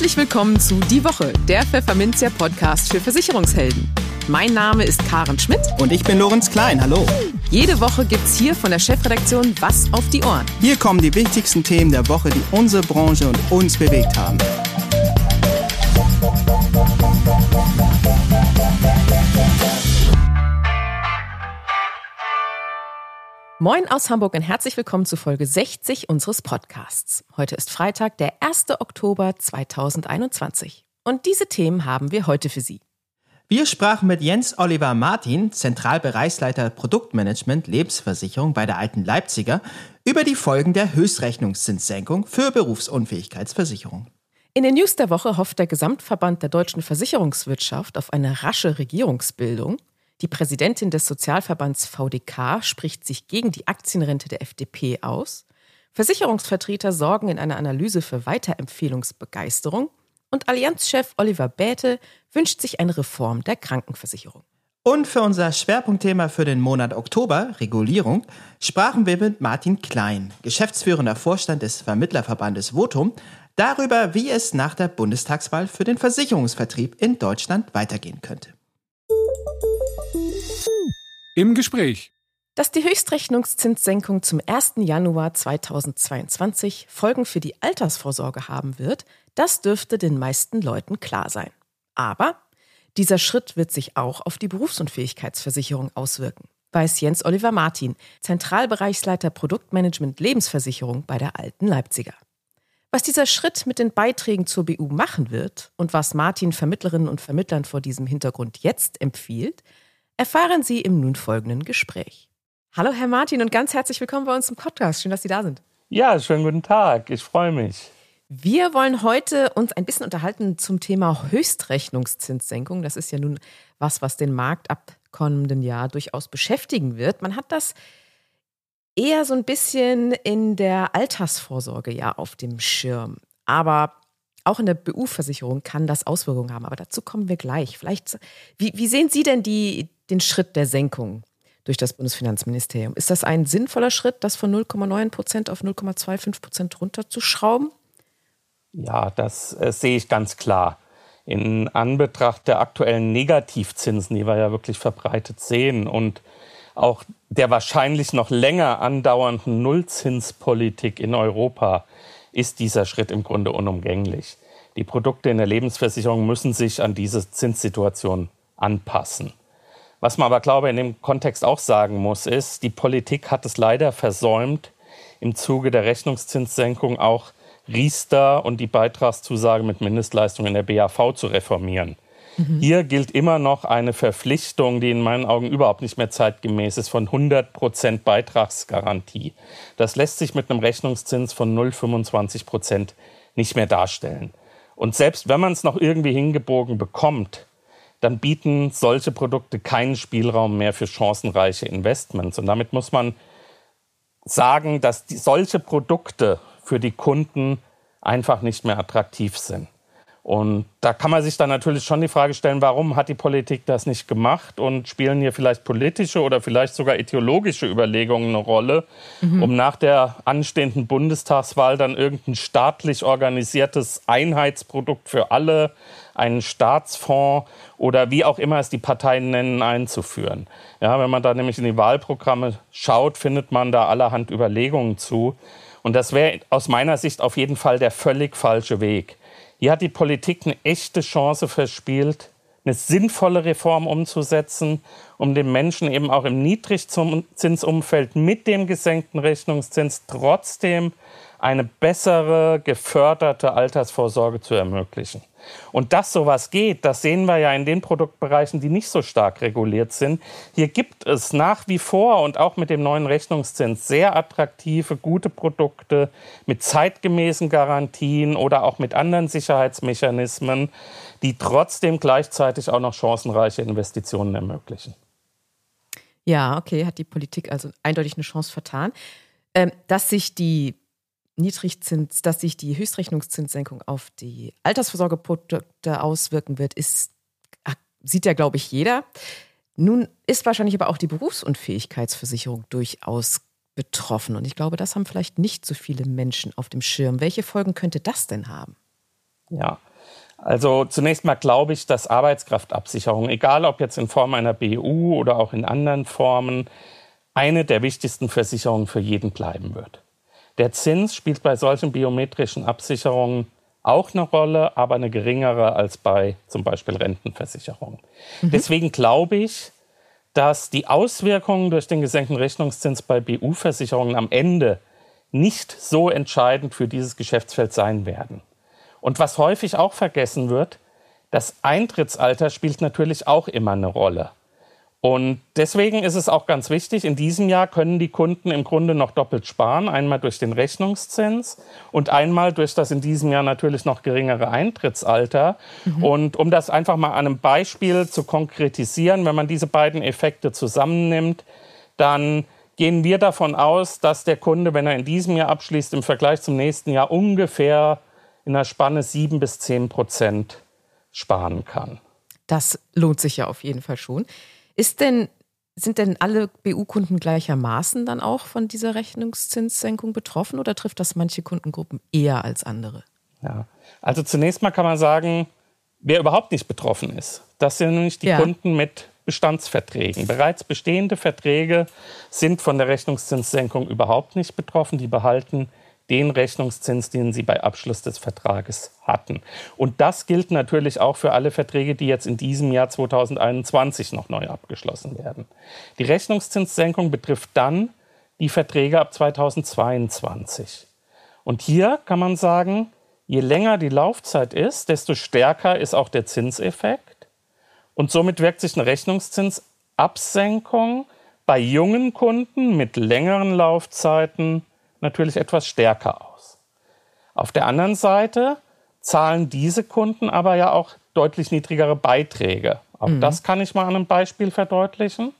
Herzlich willkommen zu Die Woche, der Pfefferminzia Podcast für Versicherungshelden. Mein Name ist Karen Schmidt. Und ich bin Lorenz Klein. Hallo. Jede Woche gibt's hier von der Chefredaktion Was auf die Ohren. Hier kommen die wichtigsten Themen der Woche, die unsere Branche und uns bewegt haben. Moin aus Hamburg und herzlich willkommen zu Folge 60 unseres Podcasts. Heute ist Freitag, der 1. Oktober 2021. Und diese Themen haben wir heute für Sie. Wir sprachen mit Jens Oliver Martin, Zentralbereichsleiter Produktmanagement Lebensversicherung bei der Alten Leipziger, über die Folgen der Höchstrechnungszinssenkung für Berufsunfähigkeitsversicherung. In den News der Woche hofft der Gesamtverband der deutschen Versicherungswirtschaft auf eine rasche Regierungsbildung. Die Präsidentin des Sozialverbands VDK spricht sich gegen die Aktienrente der FDP aus. Versicherungsvertreter sorgen in einer Analyse für Weiterempfehlungsbegeisterung. Und Allianzchef Oliver Bäte wünscht sich eine Reform der Krankenversicherung. Und für unser Schwerpunktthema für den Monat Oktober, Regulierung, sprachen wir mit Martin Klein, geschäftsführender Vorstand des Vermittlerverbandes Votum, darüber, wie es nach der Bundestagswahl für den Versicherungsvertrieb in Deutschland weitergehen könnte. Im Gespräch. Dass die Höchstrechnungszinssenkung zum 1. Januar 2022 Folgen für die Altersvorsorge haben wird, das dürfte den meisten Leuten klar sein. Aber dieser Schritt wird sich auch auf die Berufsunfähigkeitsversicherung auswirken, weiß Jens Oliver Martin, Zentralbereichsleiter Produktmanagement Lebensversicherung bei der Alten Leipziger. Was dieser Schritt mit den Beiträgen zur BU machen wird und was Martin Vermittlerinnen und Vermittlern vor diesem Hintergrund jetzt empfiehlt, erfahren Sie im nun folgenden Gespräch. Hallo Herr Martin und ganz herzlich willkommen bei uns im Podcast. Schön, dass Sie da sind. Ja, schönen guten Tag. Ich freue mich. Wir wollen heute uns ein bisschen unterhalten zum Thema Höchstrechnungszinssenkung. Das ist ja nun was, was den Markt ab kommenden Jahr durchaus beschäftigen wird. Man hat das eher so ein bisschen in der Altersvorsorge ja auf dem Schirm. Aber auch in der BU-Versicherung kann das Auswirkungen haben. Aber dazu kommen wir gleich. Vielleicht, wie, wie sehen Sie denn die, den Schritt der Senkung durch das Bundesfinanzministerium. Ist das ein sinnvoller Schritt, das von 0,9 Prozent auf 0,25 Prozent runterzuschrauben? Ja, das äh, sehe ich ganz klar. In Anbetracht der aktuellen Negativzinsen, die wir ja wirklich verbreitet sehen und auch der wahrscheinlich noch länger andauernden Nullzinspolitik in Europa ist dieser Schritt im Grunde unumgänglich. Die Produkte in der Lebensversicherung müssen sich an diese Zinssituation anpassen. Was man aber, glaube ich, in dem Kontext auch sagen muss, ist, die Politik hat es leider versäumt, im Zuge der Rechnungszinssenkung auch Riester und die Beitragszusage mit Mindestleistung in der BAV zu reformieren. Mhm. Hier gilt immer noch eine Verpflichtung, die in meinen Augen überhaupt nicht mehr zeitgemäß ist, von 100 Prozent Beitragsgarantie. Das lässt sich mit einem Rechnungszins von 0,25 Prozent nicht mehr darstellen. Und selbst wenn man es noch irgendwie hingebogen bekommt, dann bieten solche Produkte keinen Spielraum mehr für chancenreiche Investments. Und damit muss man sagen, dass die, solche Produkte für die Kunden einfach nicht mehr attraktiv sind. Und da kann man sich dann natürlich schon die Frage stellen, warum hat die Politik das nicht gemacht und spielen hier vielleicht politische oder vielleicht sogar ideologische Überlegungen eine Rolle, mhm. um nach der anstehenden Bundestagswahl dann irgendein staatlich organisiertes Einheitsprodukt für alle, einen Staatsfonds oder wie auch immer es die Parteien nennen, einzuführen. Ja, wenn man da nämlich in die Wahlprogramme schaut, findet man da allerhand Überlegungen zu. Und das wäre aus meiner Sicht auf jeden Fall der völlig falsche Weg. Hier hat die Politik eine echte Chance verspielt, eine sinnvolle Reform umzusetzen, um den Menschen eben auch im Niedrigzinsumfeld mit dem gesenkten Rechnungszins trotzdem eine bessere, geförderte Altersvorsorge zu ermöglichen. Und dass sowas geht, das sehen wir ja in den Produktbereichen, die nicht so stark reguliert sind. Hier gibt es nach wie vor und auch mit dem neuen Rechnungszins sehr attraktive, gute Produkte mit zeitgemäßen Garantien oder auch mit anderen Sicherheitsmechanismen, die trotzdem gleichzeitig auch noch chancenreiche Investitionen ermöglichen. Ja, okay, hat die Politik also eindeutig eine Chance vertan. Ähm, dass sich die Niedrigzins, dass sich die Höchstrechnungszinssenkung auf die Altersvorsorgeprodukte auswirken wird, ist, sieht ja, glaube ich, jeder. Nun ist wahrscheinlich aber auch die Berufsunfähigkeitsversicherung durchaus betroffen. Und ich glaube, das haben vielleicht nicht so viele Menschen auf dem Schirm. Welche Folgen könnte das denn haben? Ja, Also zunächst mal glaube ich, dass Arbeitskraftabsicherung, egal ob jetzt in Form einer BU oder auch in anderen Formen, eine der wichtigsten Versicherungen für jeden bleiben wird. Der Zins spielt bei solchen biometrischen Absicherungen auch eine Rolle, aber eine geringere als bei zum Beispiel Rentenversicherungen. Mhm. Deswegen glaube ich, dass die Auswirkungen durch den gesenkten Rechnungszins bei BU-Versicherungen am Ende nicht so entscheidend für dieses Geschäftsfeld sein werden. Und was häufig auch vergessen wird, das Eintrittsalter spielt natürlich auch immer eine Rolle. Und deswegen ist es auch ganz wichtig, in diesem Jahr können die Kunden im Grunde noch doppelt sparen. Einmal durch den Rechnungszins und einmal durch das in diesem Jahr natürlich noch geringere Eintrittsalter. Mhm. Und um das einfach mal an einem Beispiel zu konkretisieren, wenn man diese beiden Effekte zusammennimmt, dann gehen wir davon aus, dass der Kunde, wenn er in diesem Jahr abschließt, im Vergleich zum nächsten Jahr ungefähr in der Spanne sieben bis zehn Prozent sparen kann. Das lohnt sich ja auf jeden Fall schon. Ist denn, sind denn alle BU-Kunden gleichermaßen dann auch von dieser Rechnungszinssenkung betroffen oder trifft das manche Kundengruppen eher als andere? Ja, also zunächst mal kann man sagen, wer überhaupt nicht betroffen ist, das sind nämlich die ja. Kunden mit Bestandsverträgen. Bereits bestehende Verträge sind von der Rechnungszinssenkung überhaupt nicht betroffen. Die behalten den Rechnungszins, den sie bei Abschluss des Vertrages hatten. Und das gilt natürlich auch für alle Verträge, die jetzt in diesem Jahr 2021 noch neu abgeschlossen werden. Die Rechnungszinssenkung betrifft dann die Verträge ab 2022. Und hier kann man sagen, je länger die Laufzeit ist, desto stärker ist auch der Zinseffekt. Und somit wirkt sich eine Rechnungszinsabsenkung bei jungen Kunden mit längeren Laufzeiten natürlich etwas stärker aus. Auf der anderen Seite zahlen diese Kunden aber ja auch deutlich niedrigere Beiträge. Auch mhm. das kann ich mal an einem Beispiel verdeutlichen.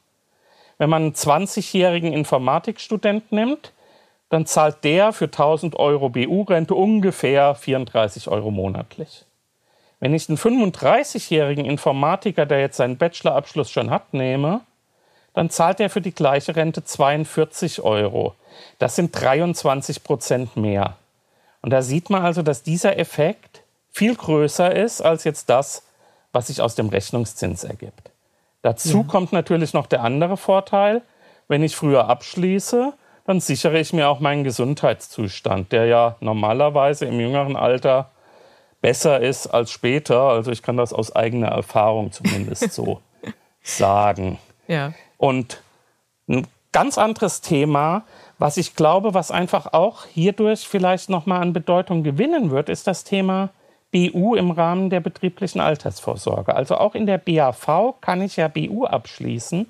Wenn man einen 20-jährigen Informatikstudent nimmt, dann zahlt der für 1000 Euro BU-Rente ungefähr 34 Euro monatlich. Wenn ich einen 35-jährigen Informatiker, der jetzt seinen Bachelorabschluss schon hat, nehme, dann zahlt er für die gleiche Rente 42 Euro. Das sind 23 Prozent mehr. Und da sieht man also, dass dieser Effekt viel größer ist als jetzt das, was sich aus dem Rechnungszins ergibt. Dazu ja. kommt natürlich noch der andere Vorteil. Wenn ich früher abschließe, dann sichere ich mir auch meinen Gesundheitszustand, der ja normalerweise im jüngeren Alter besser ist als später. Also ich kann das aus eigener Erfahrung zumindest so sagen. Ja. Und ein ganz anderes Thema, was ich glaube, was einfach auch hierdurch vielleicht nochmal an Bedeutung gewinnen wird, ist das Thema BU im Rahmen der betrieblichen Altersvorsorge. Also auch in der BAV kann ich ja BU abschließen.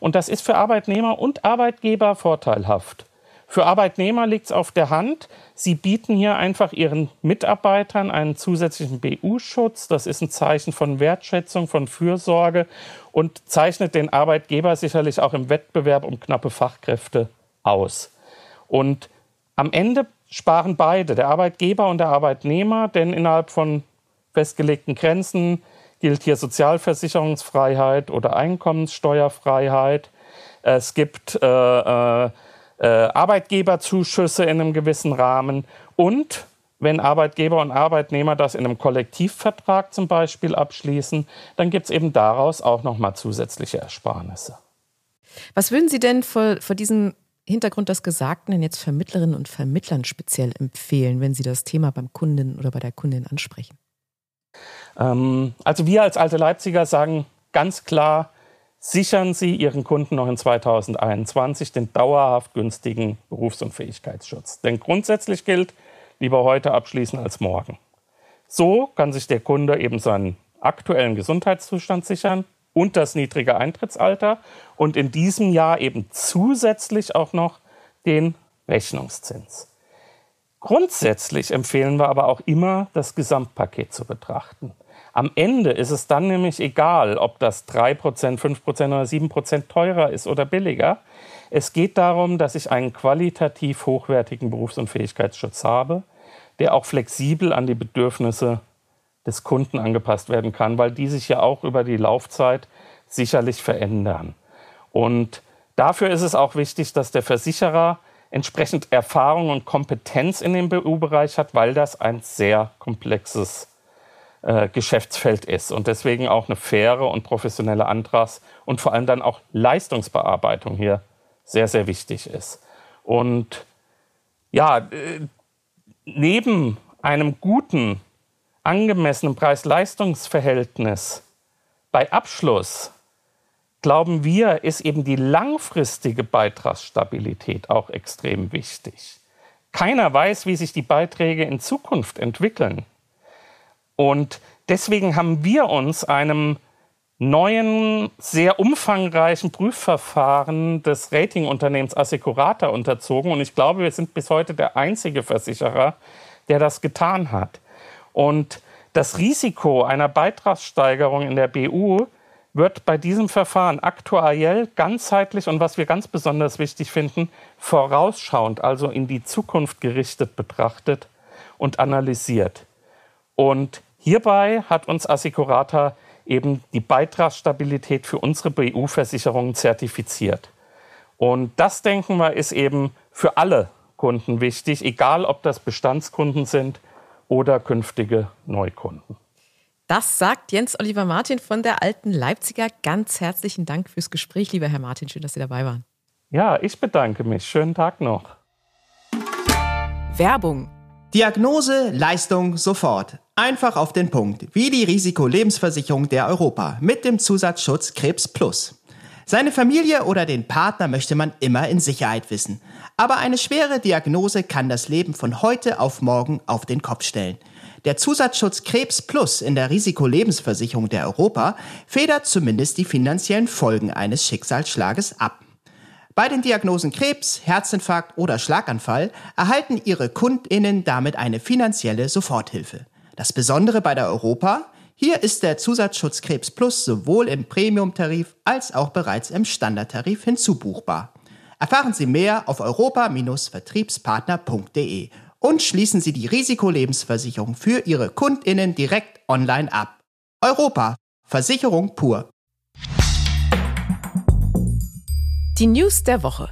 Und das ist für Arbeitnehmer und Arbeitgeber vorteilhaft. Für Arbeitnehmer liegt es auf der Hand. Sie bieten hier einfach ihren Mitarbeitern einen zusätzlichen BU-Schutz. Das ist ein Zeichen von Wertschätzung, von Fürsorge und zeichnet den Arbeitgeber sicherlich auch im Wettbewerb um knappe Fachkräfte aus. Und am Ende sparen beide, der Arbeitgeber und der Arbeitnehmer, denn innerhalb von festgelegten Grenzen gilt hier Sozialversicherungsfreiheit oder Einkommenssteuerfreiheit. Es gibt äh, äh, äh, Arbeitgeberzuschüsse in einem gewissen Rahmen und wenn Arbeitgeber und Arbeitnehmer das in einem Kollektivvertrag zum Beispiel abschließen, dann gibt es eben daraus auch nochmal zusätzliche Ersparnisse. Was würden Sie denn vor, vor diesem Hintergrund des Gesagten denn jetzt Vermittlerinnen und Vermittlern speziell empfehlen, wenn Sie das Thema beim Kunden oder bei der Kundin ansprechen? Ähm, also wir als alte Leipziger sagen ganz klar, sichern Sie Ihren Kunden noch in 2021 den dauerhaft günstigen Berufs- und Fähigkeitsschutz. Denn grundsätzlich gilt, lieber heute abschließen als morgen. So kann sich der Kunde eben seinen aktuellen Gesundheitszustand sichern und das niedrige Eintrittsalter und in diesem Jahr eben zusätzlich auch noch den Rechnungszins. Grundsätzlich empfehlen wir aber auch immer, das Gesamtpaket zu betrachten. Am Ende ist es dann nämlich egal, ob das 3%, 5% oder 7% teurer ist oder billiger. Es geht darum, dass ich einen qualitativ hochwertigen Berufs- und Fähigkeitsschutz habe, der auch flexibel an die Bedürfnisse des Kunden angepasst werden kann, weil die sich ja auch über die Laufzeit sicherlich verändern. Und dafür ist es auch wichtig, dass der Versicherer entsprechend Erfahrung und Kompetenz in dem BU-Bereich hat, weil das ein sehr komplexes äh, Geschäftsfeld ist und deswegen auch eine faire und professionelle Antrags- und vor allem dann auch Leistungsbearbeitung hier sehr, sehr wichtig ist. Und ja, äh, neben einem guten, angemessenen Preis-Leistungs-Verhältnis bei Abschluss glauben wir, ist eben die langfristige Beitragsstabilität auch extrem wichtig. Keiner weiß, wie sich die Beiträge in Zukunft entwickeln. Und deswegen haben wir uns einem neuen, sehr umfangreichen Prüfverfahren des Ratingunternehmens Assecurata unterzogen. Und ich glaube, wir sind bis heute der einzige Versicherer, der das getan hat. Und das Risiko einer Beitragssteigerung in der BU wird bei diesem Verfahren aktuariell, ganzheitlich und was wir ganz besonders wichtig finden, vorausschauend, also in die Zukunft gerichtet betrachtet und analysiert. Und hierbei hat uns Assicurata eben die Beitragsstabilität für unsere BU-Versicherungen zertifiziert. Und das, denken wir, ist eben für alle Kunden wichtig, egal ob das Bestandskunden sind oder künftige Neukunden. Das sagt Jens Oliver Martin von der Alten Leipziger. Ganz herzlichen Dank fürs Gespräch, lieber Herr Martin. Schön, dass Sie dabei waren. Ja, ich bedanke mich. Schönen Tag noch. Werbung. Diagnose, Leistung, sofort. Einfach auf den Punkt. Wie die Risikolebensversicherung der Europa mit dem Zusatzschutz Krebs Plus. Seine Familie oder den Partner möchte man immer in Sicherheit wissen. Aber eine schwere Diagnose kann das Leben von heute auf morgen auf den Kopf stellen. Der Zusatzschutz Krebs Plus in der Risikolebensversicherung der Europa federt zumindest die finanziellen Folgen eines Schicksalsschlages ab. Bei den Diagnosen Krebs, Herzinfarkt oder Schlaganfall erhalten Ihre Kundinnen damit eine finanzielle Soforthilfe. Das Besondere bei der Europa, hier ist der Zusatzschutz Krebs Plus sowohl im Premiumtarif als auch bereits im Standardtarif hinzubuchbar. Erfahren Sie mehr auf europa-vertriebspartner.de und schließen Sie die Risikolebensversicherung für Ihre Kundinnen direkt online ab. Europa. Versicherung pur. Die News der Woche.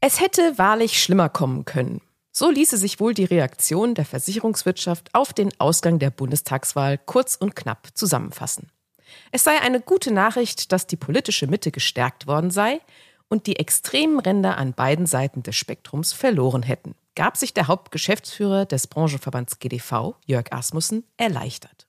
Es hätte wahrlich schlimmer kommen können. So ließe sich wohl die Reaktion der Versicherungswirtschaft auf den Ausgang der Bundestagswahl kurz und knapp zusammenfassen. Es sei eine gute Nachricht, dass die politische Mitte gestärkt worden sei und die extremen Ränder an beiden Seiten des Spektrums verloren hätten gab sich der Hauptgeschäftsführer des Branchenverbands GDV, Jörg Asmussen, erleichtert.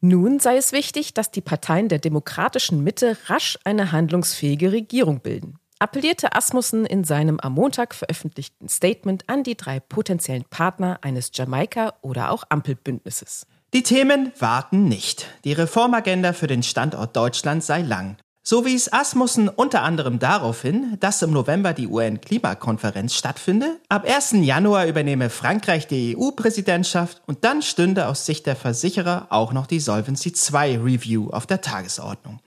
Nun sei es wichtig, dass die Parteien der demokratischen Mitte rasch eine handlungsfähige Regierung bilden, appellierte Asmussen in seinem am Montag veröffentlichten Statement an die drei potenziellen Partner eines Jamaika- oder auch Ampelbündnisses. Die Themen warten nicht. Die Reformagenda für den Standort Deutschland sei lang. So wies Asmussen unter anderem darauf hin, dass im November die UN-Klimakonferenz stattfinde, ab 1. Januar übernehme Frankreich die EU-Präsidentschaft und dann stünde aus Sicht der Versicherer auch noch die Solvency II Review auf der Tagesordnung.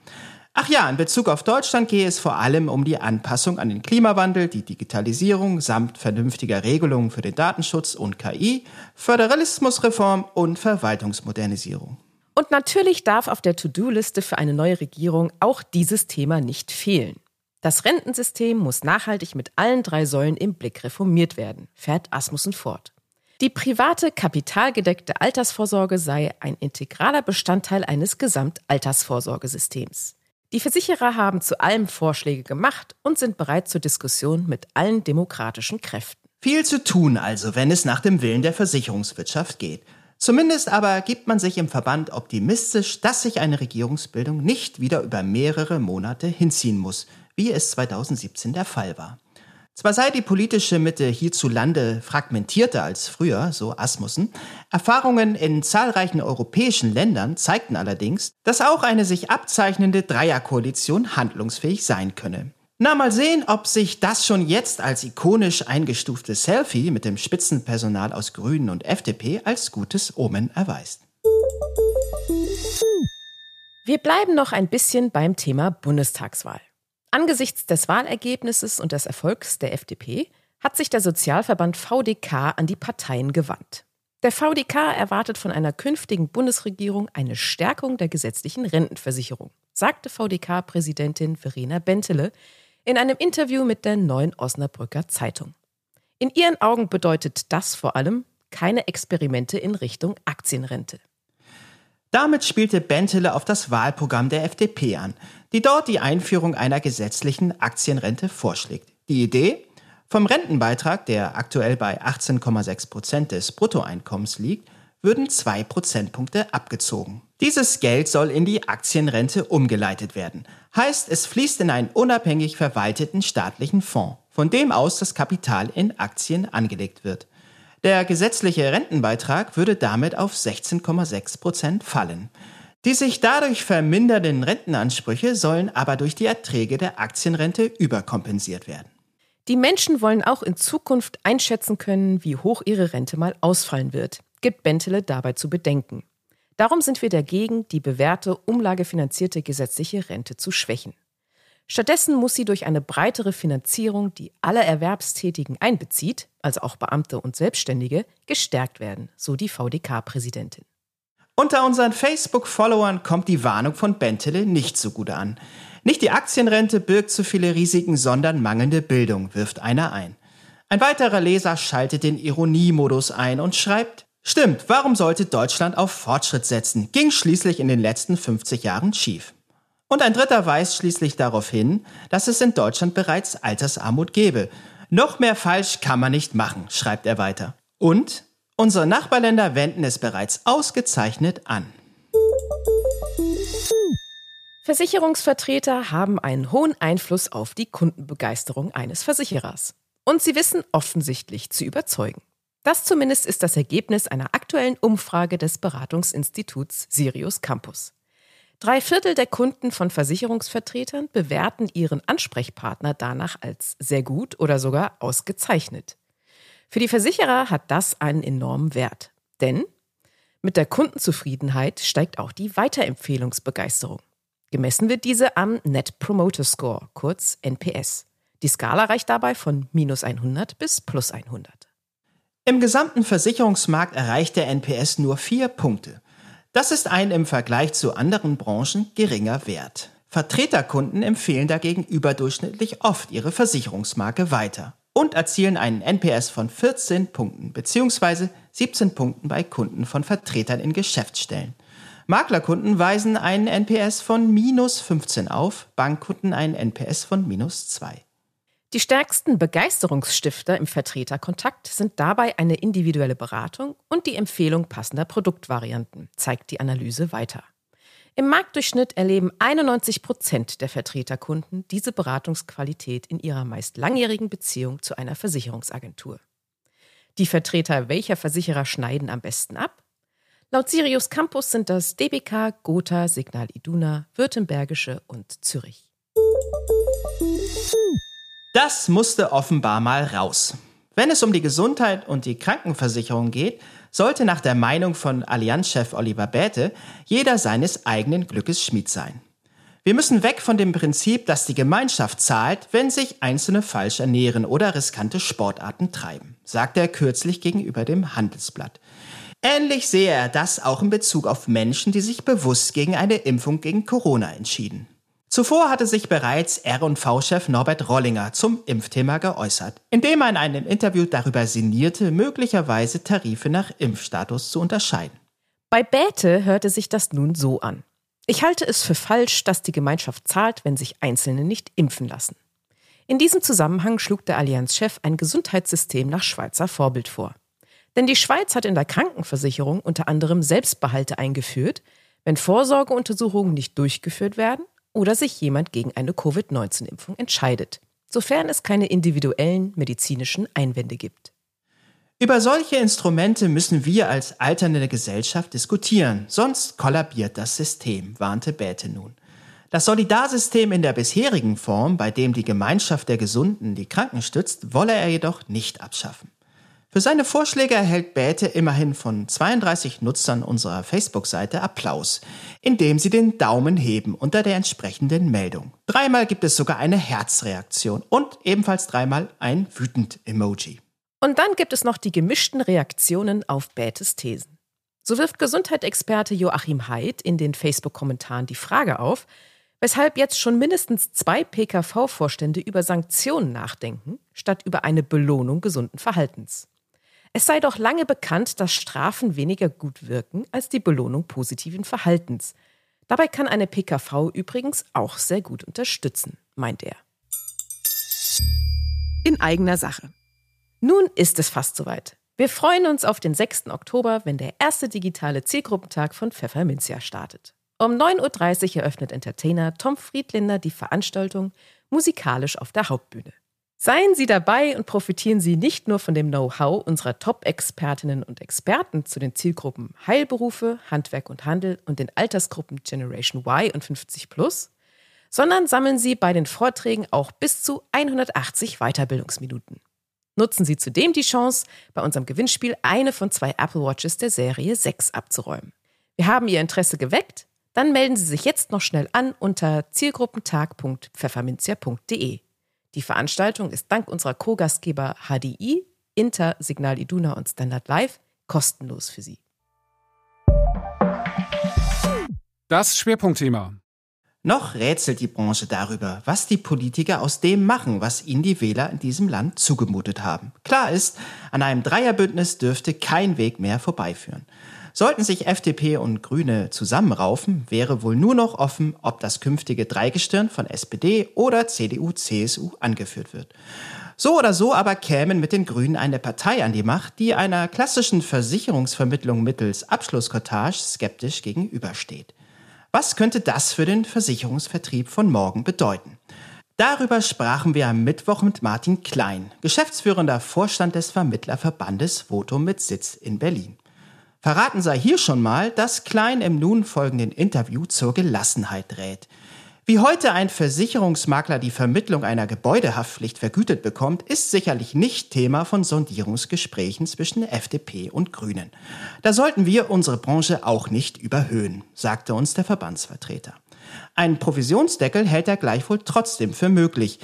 Ach ja, in Bezug auf Deutschland gehe es vor allem um die Anpassung an den Klimawandel, die Digitalisierung samt vernünftiger Regelungen für den Datenschutz und KI, Föderalismusreform und Verwaltungsmodernisierung. Und natürlich darf auf der To-Do-Liste für eine neue Regierung auch dieses Thema nicht fehlen. Das Rentensystem muss nachhaltig mit allen drei Säulen im Blick reformiert werden, fährt Asmussen fort. Die private, kapitalgedeckte Altersvorsorge sei ein integraler Bestandteil eines Gesamtaltersvorsorgesystems. Die Versicherer haben zu allem Vorschläge gemacht und sind bereit zur Diskussion mit allen demokratischen Kräften. Viel zu tun also, wenn es nach dem Willen der Versicherungswirtschaft geht. Zumindest aber gibt man sich im Verband optimistisch, dass sich eine Regierungsbildung nicht wieder über mehrere Monate hinziehen muss, wie es 2017 der Fall war. Zwar sei die politische Mitte hierzulande fragmentierter als früher, so Asmussen, Erfahrungen in zahlreichen europäischen Ländern zeigten allerdings, dass auch eine sich abzeichnende Dreierkoalition handlungsfähig sein könne. Na, mal sehen, ob sich das schon jetzt als ikonisch eingestufte Selfie mit dem Spitzenpersonal aus Grünen und FDP als gutes Omen erweist. Wir bleiben noch ein bisschen beim Thema Bundestagswahl. Angesichts des Wahlergebnisses und des Erfolgs der FDP hat sich der Sozialverband VDK an die Parteien gewandt. Der VDK erwartet von einer künftigen Bundesregierung eine Stärkung der gesetzlichen Rentenversicherung, sagte VDK-Präsidentin Verena Bentele in einem Interview mit der Neuen Osnabrücker Zeitung. In ihren Augen bedeutet das vor allem keine Experimente in Richtung Aktienrente. Damit spielte Bentele auf das Wahlprogramm der FDP an, die dort die Einführung einer gesetzlichen Aktienrente vorschlägt. Die Idee? Vom Rentenbeitrag, der aktuell bei 18,6 Prozent des Bruttoeinkommens liegt, würden zwei Prozentpunkte abgezogen. Dieses Geld soll in die Aktienrente umgeleitet werden. Heißt, es fließt in einen unabhängig verwalteten staatlichen Fonds, von dem aus das Kapital in Aktien angelegt wird. Der gesetzliche Rentenbeitrag würde damit auf 16,6 Prozent fallen. Die sich dadurch vermindernden Rentenansprüche sollen aber durch die Erträge der Aktienrente überkompensiert werden. Die Menschen wollen auch in Zukunft einschätzen können, wie hoch ihre Rente mal ausfallen wird, gibt Bentele dabei zu bedenken. Darum sind wir dagegen, die bewährte, umlagefinanzierte gesetzliche Rente zu schwächen. Stattdessen muss sie durch eine breitere Finanzierung, die alle Erwerbstätigen einbezieht, also auch Beamte und Selbstständige, gestärkt werden, so die VDK-Präsidentin. Unter unseren Facebook-Followern kommt die Warnung von Bentele nicht so gut an. Nicht die Aktienrente birgt zu viele Risiken, sondern mangelnde Bildung, wirft einer ein. Ein weiterer Leser schaltet den Ironiemodus ein und schreibt, Stimmt, warum sollte Deutschland auf Fortschritt setzen? Ging schließlich in den letzten 50 Jahren schief. Und ein dritter weist schließlich darauf hin, dass es in Deutschland bereits Altersarmut gäbe. Noch mehr falsch kann man nicht machen, schreibt er weiter. Und unsere Nachbarländer wenden es bereits ausgezeichnet an. Versicherungsvertreter haben einen hohen Einfluss auf die Kundenbegeisterung eines Versicherers. Und sie wissen offensichtlich zu überzeugen. Das zumindest ist das Ergebnis einer aktuellen Umfrage des Beratungsinstituts Sirius Campus. Drei Viertel der Kunden von Versicherungsvertretern bewerten ihren Ansprechpartner danach als sehr gut oder sogar ausgezeichnet. Für die Versicherer hat das einen enormen Wert. Denn mit der Kundenzufriedenheit steigt auch die Weiterempfehlungsbegeisterung. Gemessen wird diese am Net Promoter Score, kurz NPS. Die Skala reicht dabei von minus 100 bis plus 100. Im gesamten Versicherungsmarkt erreicht der NPS nur vier Punkte. Das ist ein im Vergleich zu anderen Branchen geringer Wert. Vertreterkunden empfehlen dagegen überdurchschnittlich oft ihre Versicherungsmarke weiter und erzielen einen NPS von 14 Punkten bzw. 17 Punkten bei Kunden von Vertretern in Geschäftsstellen. Maklerkunden weisen einen NPS von minus 15 auf, Bankkunden einen NPS von minus 2. Die stärksten Begeisterungsstifter im Vertreterkontakt sind dabei eine individuelle Beratung und die Empfehlung passender Produktvarianten, zeigt die Analyse weiter. Im Marktdurchschnitt erleben 91 Prozent der Vertreterkunden diese Beratungsqualität in ihrer meist langjährigen Beziehung zu einer Versicherungsagentur. Die Vertreter welcher Versicherer schneiden am besten ab? Laut Sirius Campus sind das DBK, Gotha, Signal Iduna, Württembergische und Zürich. Das musste offenbar mal raus. Wenn es um die Gesundheit und die Krankenversicherung geht, sollte nach der Meinung von Allianzchef Oliver Bäte jeder seines eigenen Glückes Schmied sein. Wir müssen weg von dem Prinzip, dass die Gemeinschaft zahlt, wenn sich Einzelne falsch ernähren oder riskante Sportarten treiben, sagte er kürzlich gegenüber dem Handelsblatt. Ähnlich sehe er das auch in Bezug auf Menschen, die sich bewusst gegen eine Impfung gegen Corona entschieden. Zuvor hatte sich bereits R&V-Chef Norbert Rollinger zum Impfthema geäußert, indem er in einem Interview darüber sinnierte, möglicherweise Tarife nach Impfstatus zu unterscheiden. Bei Bäte hörte sich das nun so an. Ich halte es für falsch, dass die Gemeinschaft zahlt, wenn sich Einzelne nicht impfen lassen. In diesem Zusammenhang schlug der Allianzchef ein Gesundheitssystem nach Schweizer Vorbild vor. Denn die Schweiz hat in der Krankenversicherung unter anderem Selbstbehalte eingeführt, wenn Vorsorgeuntersuchungen nicht durchgeführt werden oder sich jemand gegen eine Covid-19-Impfung entscheidet, sofern es keine individuellen medizinischen Einwände gibt. Über solche Instrumente müssen wir als alternde Gesellschaft diskutieren, sonst kollabiert das System, warnte Bäte nun. Das Solidarsystem in der bisherigen Form, bei dem die Gemeinschaft der Gesunden die Kranken stützt, wolle er jedoch nicht abschaffen. Für seine Vorschläge erhält Bäte immerhin von 32 Nutzern unserer Facebook-Seite Applaus, indem sie den Daumen heben unter der entsprechenden Meldung. Dreimal gibt es sogar eine Herzreaktion und ebenfalls dreimal ein wütend Emoji. Und dann gibt es noch die gemischten Reaktionen auf Bätes Thesen. So wirft Gesundheitsexperte Joachim Haidt in den Facebook-Kommentaren die Frage auf, weshalb jetzt schon mindestens zwei PKV-Vorstände über Sanktionen nachdenken, statt über eine Belohnung gesunden Verhaltens. Es sei doch lange bekannt, dass Strafen weniger gut wirken als die Belohnung positiven Verhaltens. Dabei kann eine PKV übrigens auch sehr gut unterstützen, meint er. In eigener Sache. Nun ist es fast soweit. Wir freuen uns auf den 6. Oktober, wenn der erste digitale Zielgruppentag von Pfefferminzia startet. Um 9.30 Uhr eröffnet Entertainer Tom Friedlinder die Veranstaltung musikalisch auf der Hauptbühne. Seien Sie dabei und profitieren Sie nicht nur von dem Know-how unserer Top-Expertinnen und Experten zu den Zielgruppen Heilberufe, Handwerk und Handel und den Altersgruppen Generation Y und 50 Plus, sondern sammeln Sie bei den Vorträgen auch bis zu 180 Weiterbildungsminuten. Nutzen Sie zudem die Chance, bei unserem Gewinnspiel eine von zwei Apple Watches der Serie 6 abzuräumen. Wir haben Ihr Interesse geweckt? Dann melden Sie sich jetzt noch schnell an unter zielgruppentag.pfefferminzia.de. Die Veranstaltung ist dank unserer Co-Gastgeber HDI, Inter, Signal Iduna und Standard Live kostenlos für Sie. Das Schwerpunktthema. Noch rätselt die Branche darüber, was die Politiker aus dem machen, was ihnen die Wähler in diesem Land zugemutet haben. Klar ist, an einem Dreierbündnis dürfte kein Weg mehr vorbeiführen. Sollten sich FDP und Grüne zusammenraufen, wäre wohl nur noch offen, ob das künftige Dreigestirn von SPD oder CDU, CSU angeführt wird. So oder so aber kämen mit den Grünen eine Partei an die Macht, die einer klassischen Versicherungsvermittlung mittels Abschlusskortage skeptisch gegenübersteht. Was könnte das für den Versicherungsvertrieb von morgen bedeuten? Darüber sprachen wir am Mittwoch mit Martin Klein, geschäftsführender Vorstand des Vermittlerverbandes Votum mit Sitz in Berlin. Verraten sei hier schon mal, dass Klein im nun folgenden Interview zur Gelassenheit rät. Wie heute ein Versicherungsmakler die Vermittlung einer Gebäudehaftpflicht vergütet bekommt, ist sicherlich nicht Thema von Sondierungsgesprächen zwischen FDP und Grünen. Da sollten wir unsere Branche auch nicht überhöhen, sagte uns der Verbandsvertreter. Ein Provisionsdeckel hält er gleichwohl trotzdem für möglich.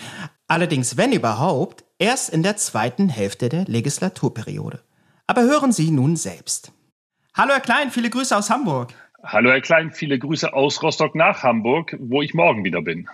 Allerdings, wenn überhaupt, erst in der zweiten Hälfte der Legislaturperiode. Aber hören Sie nun selbst. Hallo Herr Klein, viele Grüße aus Hamburg. Hallo Herr Klein, viele Grüße aus Rostock nach Hamburg, wo ich morgen wieder bin.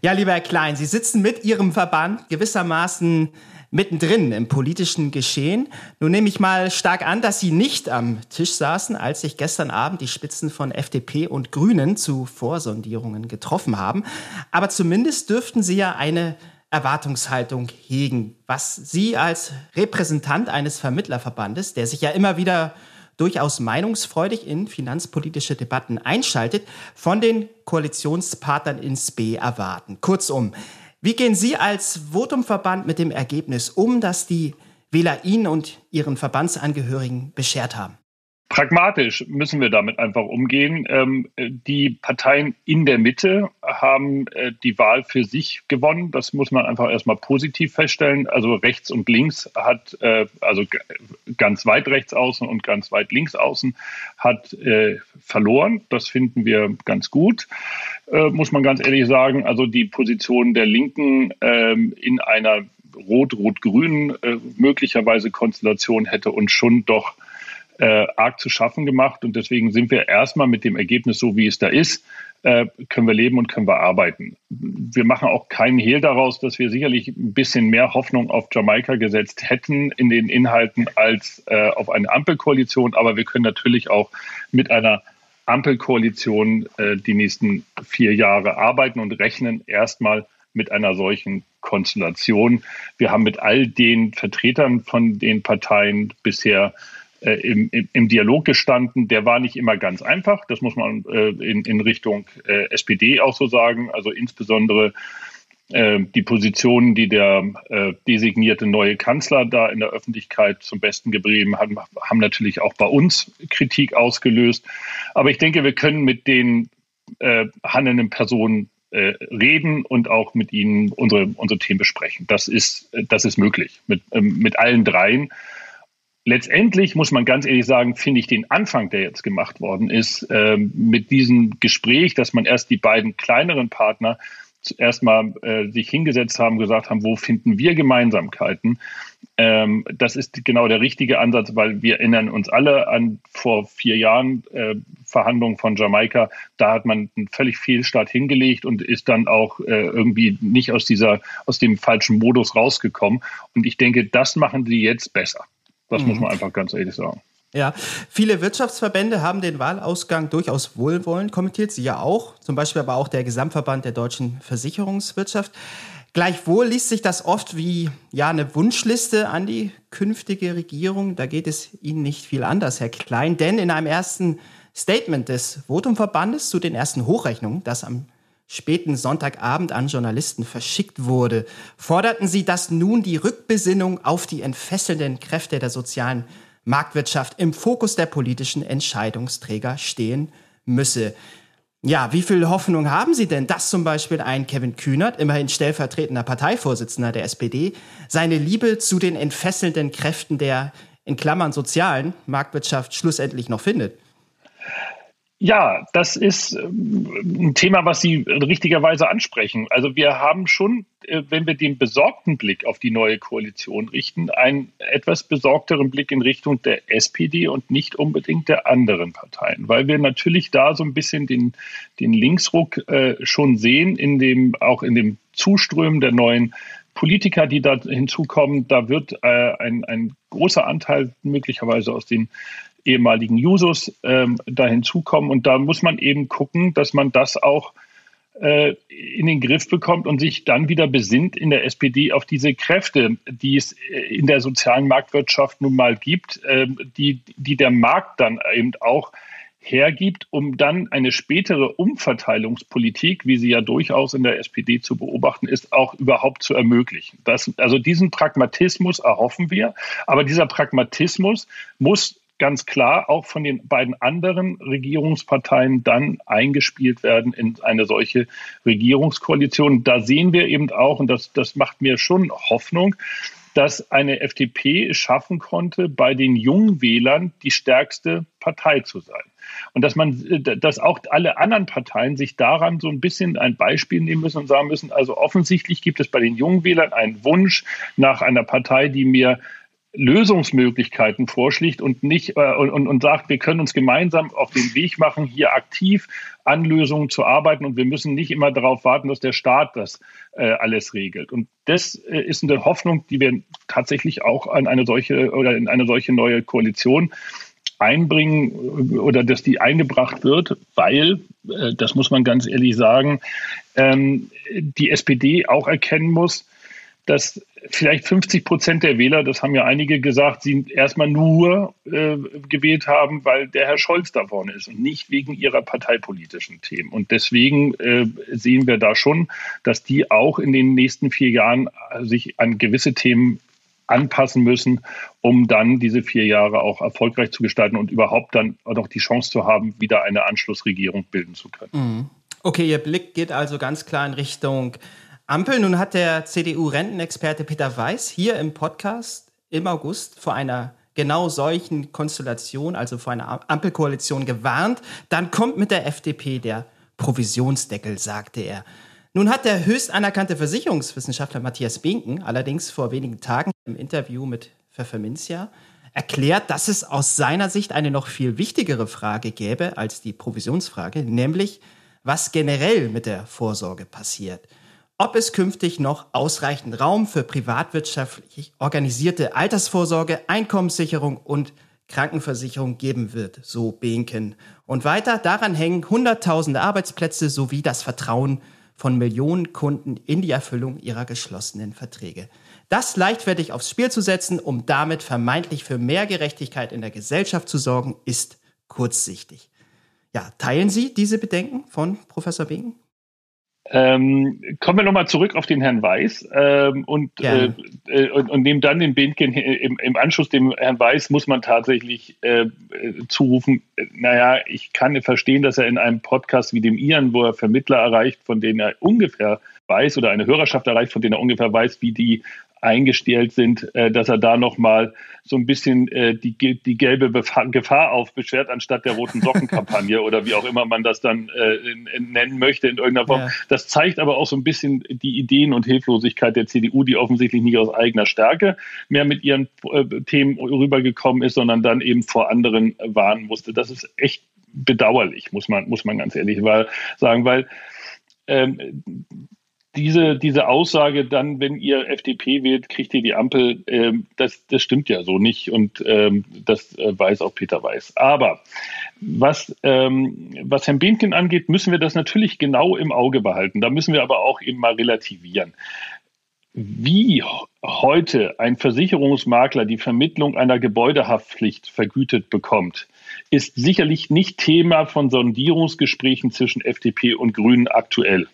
Ja, lieber Herr Klein, Sie sitzen mit Ihrem Verband gewissermaßen mittendrin im politischen Geschehen. Nun nehme ich mal stark an, dass Sie nicht am Tisch saßen, als sich gestern Abend die Spitzen von FDP und Grünen zu Vorsondierungen getroffen haben. Aber zumindest dürften Sie ja eine Erwartungshaltung hegen, was Sie als Repräsentant eines Vermittlerverbandes, der sich ja immer wieder durchaus meinungsfreudig in finanzpolitische Debatten einschaltet, von den Koalitionspartnern ins B erwarten. Kurzum, wie gehen Sie als Votumverband mit dem Ergebnis um, das die Wähler Ihnen und Ihren Verbandsangehörigen beschert haben? Pragmatisch müssen wir damit einfach umgehen. Ähm, die Parteien in der Mitte haben äh, die Wahl für sich gewonnen. Das muss man einfach erstmal positiv feststellen. Also rechts und links hat, äh, also ganz weit rechts außen und ganz weit links außen hat äh, verloren. Das finden wir ganz gut, äh, muss man ganz ehrlich sagen. Also die Position der Linken ähm, in einer rot-rot-grünen äh, möglicherweise Konstellation hätte uns schon doch äh, arg zu schaffen gemacht. Und deswegen sind wir erstmal mit dem Ergebnis, so wie es da ist, äh, können wir leben und können wir arbeiten. Wir machen auch keinen Hehl daraus, dass wir sicherlich ein bisschen mehr Hoffnung auf Jamaika gesetzt hätten in den Inhalten als äh, auf eine Ampelkoalition. Aber wir können natürlich auch mit einer Ampelkoalition äh, die nächsten vier Jahre arbeiten und rechnen erstmal mit einer solchen Konstellation. Wir haben mit all den Vertretern von den Parteien bisher äh, im, im, Dialog gestanden. Der war nicht immer ganz einfach. Das muss man äh, in, in Richtung äh, SPD auch so sagen. Also insbesondere äh, die Positionen, die der äh, designierte neue Kanzler da in der Öffentlichkeit zum Besten geblieben hat, haben natürlich auch bei uns Kritik ausgelöst. Aber ich denke, wir können mit den handelnden Personen reden und auch mit ihnen unsere, unsere Themen besprechen. Das ist, das ist möglich mit, ähm, mit allen dreien letztendlich muss man ganz ehrlich sagen, finde ich den Anfang, der jetzt gemacht worden ist, äh, mit diesem Gespräch, dass man erst die beiden kleineren Partner erstmal äh, sich hingesetzt haben, gesagt haben, wo finden wir Gemeinsamkeiten? Ähm, das ist genau der richtige Ansatz, weil wir erinnern uns alle an vor vier Jahren äh, Verhandlungen von Jamaika. Da hat man einen völlig Fehlstart hingelegt und ist dann auch äh, irgendwie nicht aus dieser, aus dem falschen Modus rausgekommen. Und ich denke, das machen sie jetzt besser. Das mhm. muss man einfach ganz ehrlich sagen. Ja, viele Wirtschaftsverbände haben den Wahlausgang durchaus wohlwollend kommentiert, sie ja auch, zum Beispiel aber auch der Gesamtverband der deutschen Versicherungswirtschaft. Gleichwohl liest sich das oft wie ja eine Wunschliste an die künftige Regierung. Da geht es Ihnen nicht viel anders, Herr Klein, denn in einem ersten Statement des Votumverbandes zu den ersten Hochrechnungen, das am späten Sonntagabend an Journalisten verschickt wurde, forderten sie, dass nun die Rückbesinnung auf die entfesselnden Kräfte der sozialen Marktwirtschaft im Fokus der politischen Entscheidungsträger stehen müsse. Ja, wie viel Hoffnung haben Sie denn, dass zum Beispiel ein Kevin Kühnert, immerhin stellvertretender Parteivorsitzender der SPD, seine Liebe zu den entfesselnden Kräften der in Klammern sozialen Marktwirtschaft schlussendlich noch findet? Ja, das ist ähm, ein Thema, was Sie richtigerweise ansprechen. Also wir haben schon, äh, wenn wir den besorgten Blick auf die neue Koalition richten, einen etwas besorgteren Blick in Richtung der SPD und nicht unbedingt der anderen Parteien, weil wir natürlich da so ein bisschen den, den Linksruck äh, schon sehen, in dem, auch in dem Zuströmen der neuen Politiker, die da hinzukommen. Da wird äh, ein, ein großer Anteil möglicherweise aus den ehemaligen Jusos ähm, da hinzukommen. Und da muss man eben gucken, dass man das auch äh, in den Griff bekommt und sich dann wieder besinnt in der SPD auf diese Kräfte, die es in der sozialen Marktwirtschaft nun mal gibt, äh, die, die der Markt dann eben auch hergibt, um dann eine spätere Umverteilungspolitik, wie sie ja durchaus in der SPD zu beobachten ist, auch überhaupt zu ermöglichen. Das, also diesen Pragmatismus erhoffen wir, aber dieser Pragmatismus muss ganz klar auch von den beiden anderen Regierungsparteien dann eingespielt werden in eine solche Regierungskoalition. Da sehen wir eben auch, und das, das macht mir schon Hoffnung, dass eine FDP es schaffen konnte, bei den jungen Wählern die stärkste Partei zu sein. Und dass man, dass auch alle anderen Parteien sich daran so ein bisschen ein Beispiel nehmen müssen und sagen müssen, also offensichtlich gibt es bei den jungen Wählern einen Wunsch nach einer Partei, die mir Lösungsmöglichkeiten vorschlägt und nicht äh, und, und sagt, wir können uns gemeinsam auf den Weg machen, hier aktiv an Lösungen zu arbeiten und wir müssen nicht immer darauf warten, dass der Staat das äh, alles regelt. Und das äh, ist eine Hoffnung, die wir tatsächlich auch an eine solche oder in eine solche neue Koalition einbringen äh, oder dass die eingebracht wird, weil, äh, das muss man ganz ehrlich sagen, ähm, die SPD auch erkennen muss, dass vielleicht 50 Prozent der Wähler, das haben ja einige gesagt, sie erstmal nur äh, gewählt haben, weil der Herr Scholz da vorne ist und nicht wegen ihrer parteipolitischen Themen. Und deswegen äh, sehen wir da schon, dass die auch in den nächsten vier Jahren sich an gewisse Themen anpassen müssen, um dann diese vier Jahre auch erfolgreich zu gestalten und überhaupt dann auch noch die Chance zu haben, wieder eine Anschlussregierung bilden zu können. Mhm. Okay, Ihr Blick geht also ganz klar in Richtung Ampel. Nun hat der CDU-Rentenexperte Peter Weiß hier im Podcast im August vor einer genau solchen Konstellation, also vor einer Ampelkoalition gewarnt. Dann kommt mit der FDP der Provisionsdeckel, sagte er. Nun hat der höchst anerkannte Versicherungswissenschaftler Matthias Binken allerdings vor wenigen Tagen im Interview mit Pfefferminzia erklärt, dass es aus seiner Sicht eine noch viel wichtigere Frage gäbe als die Provisionsfrage, nämlich was generell mit der Vorsorge passiert ob es künftig noch ausreichend Raum für privatwirtschaftlich organisierte Altersvorsorge, Einkommenssicherung und Krankenversicherung geben wird, so Behnken. Und weiter, daran hängen Hunderttausende Arbeitsplätze sowie das Vertrauen von Millionen Kunden in die Erfüllung ihrer geschlossenen Verträge. Das leichtfertig aufs Spiel zu setzen, um damit vermeintlich für mehr Gerechtigkeit in der Gesellschaft zu sorgen, ist kurzsichtig. Ja, teilen Sie diese Bedenken von Professor Behnken? Ähm, kommen wir nochmal zurück auf den Herrn Weiß ähm, und, äh, äh, und, und nehmen dann den Bindken im, im Anschluss dem Herrn Weiß muss man tatsächlich äh, zurufen, naja, ich kann verstehen, dass er in einem Podcast wie dem Ian, wo er Vermittler erreicht, von denen er ungefähr weiß oder eine Hörerschaft erreicht, von denen er ungefähr weiß, wie die eingestellt sind, äh, dass er da nochmal so ein bisschen äh, die, die gelbe Gefahr aufbeschwert, anstatt der roten Sockenkampagne oder wie auch immer man das dann äh, nennen möchte in irgendeiner Form. Ja. Das zeigt aber auch so ein bisschen die Ideen und Hilflosigkeit der CDU, die offensichtlich nicht aus eigener Stärke mehr mit ihren Themen rübergekommen ist, sondern dann eben vor anderen warnen musste. Das ist echt bedauerlich, muss man, muss man ganz ehrlich sagen, weil ähm, diese, diese Aussage dann, wenn ihr FDP wählt, kriegt ihr die Ampel, ähm, das, das stimmt ja so nicht und ähm, das äh, weiß auch Peter Weiß. Aber was, ähm, was Herrn Behnken angeht, müssen wir das natürlich genau im Auge behalten. Da müssen wir aber auch eben mal relativieren. Wie heute ein Versicherungsmakler die Vermittlung einer Gebäudehaftpflicht vergütet bekommt, ist sicherlich nicht Thema von Sondierungsgesprächen zwischen FDP und Grünen aktuell.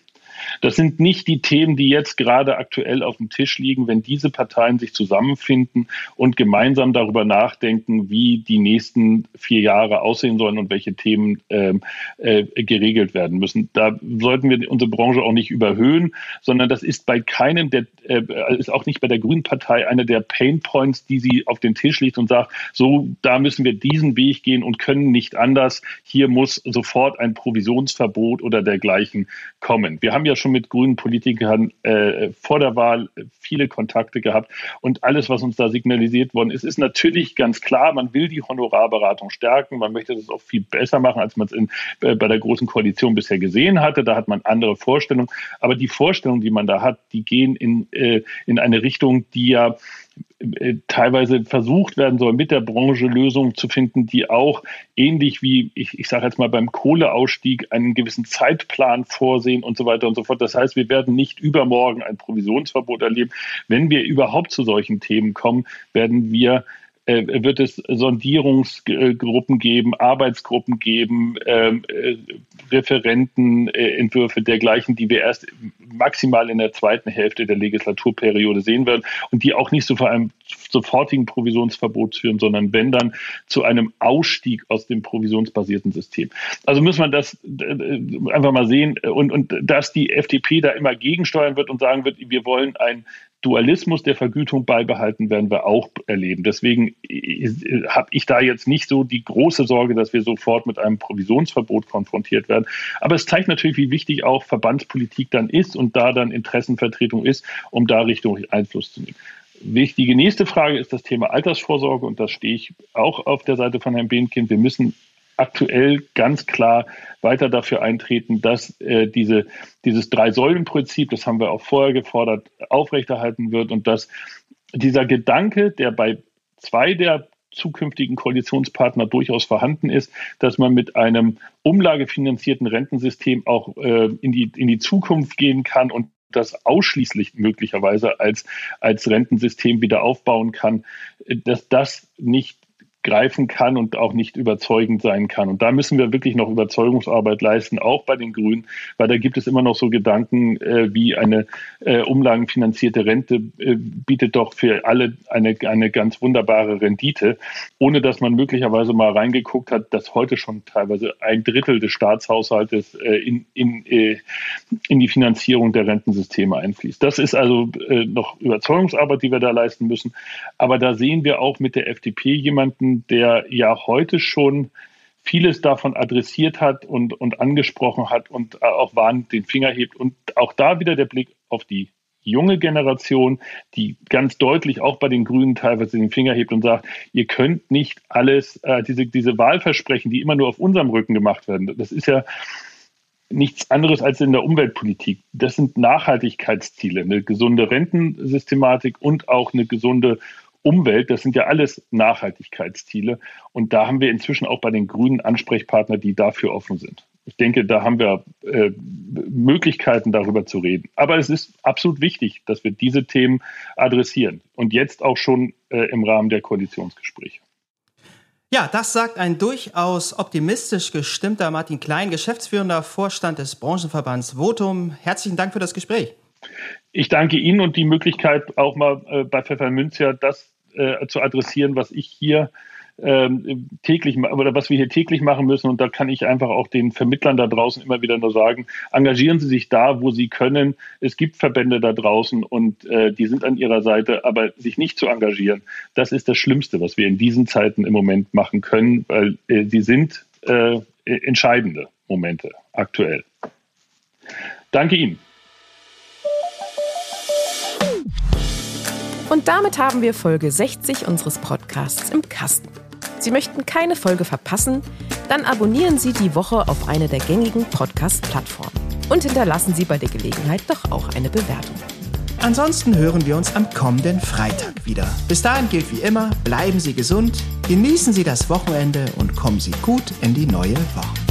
Das sind nicht die Themen, die jetzt gerade aktuell auf dem Tisch liegen, wenn diese Parteien sich zusammenfinden und gemeinsam darüber nachdenken, wie die nächsten vier Jahre aussehen sollen und welche Themen ähm, äh, geregelt werden müssen. Da sollten wir unsere Branche auch nicht überhöhen, sondern das ist bei keinem der, äh, ist auch nicht bei der Grünen Partei einer der Pain Points, die sie auf den Tisch legt und sagt, so, da müssen wir diesen Weg gehen und können nicht anders. Hier muss sofort ein Provisionsverbot oder dergleichen kommen. Wir haben ja schon mit grünen Politikern äh, vor der Wahl viele Kontakte gehabt und alles, was uns da signalisiert worden ist, ist natürlich ganz klar, man will die Honorarberatung stärken, man möchte das auch viel besser machen, als man es äh, bei der Großen Koalition bisher gesehen hatte. Da hat man andere Vorstellungen, aber die Vorstellungen, die man da hat, die gehen in, äh, in eine Richtung, die ja teilweise versucht werden soll, mit der Branche Lösungen zu finden, die auch ähnlich wie, ich, ich sage jetzt mal beim Kohleausstieg, einen gewissen Zeitplan vorsehen und so weiter und so fort. Das heißt, wir werden nicht übermorgen ein Provisionsverbot erleben. Wenn wir überhaupt zu solchen Themen kommen, werden wir äh, wird es Sondierungsgruppen geben, Arbeitsgruppen geben, ähm, äh, Referentenentwürfe dergleichen, die wir erst maximal in der zweiten Hälfte der Legislaturperiode sehen werden und die auch nicht so vor einem sofortigen Provisionsverbot führen, sondern wenn dann zu einem Ausstieg aus dem provisionsbasierten System. Also muss man das äh, einfach mal sehen und, und dass die FDP da immer gegensteuern wird und sagen wird, wir wollen ein Dualismus der Vergütung beibehalten, werden wir auch erleben. Deswegen habe ich da jetzt nicht so die große Sorge, dass wir sofort mit einem Provisionsverbot konfrontiert werden. Aber es zeigt natürlich, wie wichtig auch Verbandspolitik dann ist und da dann Interessenvertretung ist, um da Richtung Einfluss zu nehmen. Wichtige nächste Frage ist das Thema Altersvorsorge und da stehe ich auch auf der Seite von Herrn Behnkind. Wir müssen aktuell ganz klar weiter dafür eintreten, dass äh, diese, dieses Drei-Säulen-Prinzip, das haben wir auch vorher gefordert, aufrechterhalten wird und dass dieser Gedanke, der bei zwei der zukünftigen Koalitionspartner durchaus vorhanden ist, dass man mit einem umlagefinanzierten Rentensystem auch äh, in, die, in die Zukunft gehen kann und das ausschließlich möglicherweise als, als Rentensystem wieder aufbauen kann, dass das nicht greifen kann und auch nicht überzeugend sein kann. Und da müssen wir wirklich noch Überzeugungsarbeit leisten, auch bei den Grünen, weil da gibt es immer noch so Gedanken äh, wie eine äh, umlagenfinanzierte Rente äh, bietet doch für alle eine, eine ganz wunderbare Rendite, ohne dass man möglicherweise mal reingeguckt hat, dass heute schon teilweise ein Drittel des Staatshaushaltes äh, in, in, äh, in die Finanzierung der Rentensysteme einfließt. Das ist also äh, noch Überzeugungsarbeit, die wir da leisten müssen. Aber da sehen wir auch mit der FDP jemanden, der ja heute schon vieles davon adressiert hat und, und angesprochen hat und auch warnend den Finger hebt. Und auch da wieder der Blick auf die junge Generation, die ganz deutlich auch bei den Grünen teilweise den Finger hebt und sagt, ihr könnt nicht alles, äh, diese, diese Wahlversprechen, die immer nur auf unserem Rücken gemacht werden, das ist ja nichts anderes als in der Umweltpolitik. Das sind Nachhaltigkeitsziele, eine gesunde Rentensystematik und auch eine gesunde Umwelt, das sind ja alles Nachhaltigkeitsziele. Und da haben wir inzwischen auch bei den Grünen Ansprechpartner, die dafür offen sind. Ich denke, da haben wir äh, Möglichkeiten, darüber zu reden. Aber es ist absolut wichtig, dass wir diese Themen adressieren und jetzt auch schon äh, im Rahmen der Koalitionsgespräche. Ja, das sagt ein durchaus optimistisch gestimmter Martin Klein, geschäftsführender Vorstand des Branchenverbands Votum. Herzlichen Dank für das Gespräch. Ich danke Ihnen und die Möglichkeit, auch mal äh, bei Pfeffermünzer das äh, zu adressieren, was ich hier ähm, täglich oder was wir hier täglich machen müssen. Und da kann ich einfach auch den Vermittlern da draußen immer wieder nur sagen, engagieren Sie sich da, wo Sie können. Es gibt Verbände da draußen und äh, die sind an Ihrer Seite, aber sich nicht zu engagieren, das ist das Schlimmste, was wir in diesen Zeiten im Moment machen können, weil äh, sie sind äh, entscheidende Momente aktuell. Danke Ihnen. Und damit haben wir Folge 60 unseres Podcasts im Kasten. Sie möchten keine Folge verpassen? Dann abonnieren Sie die Woche auf eine der gängigen Podcast-Plattformen. und hinterlassen Sie bei der Gelegenheit doch auch eine Bewertung. Ansonsten hören wir uns am kommenden Freitag wieder. Bis dahin gilt wie immer, bleiben Sie gesund, genießen Sie das Wochenende und kommen Sie gut in die neue Woche.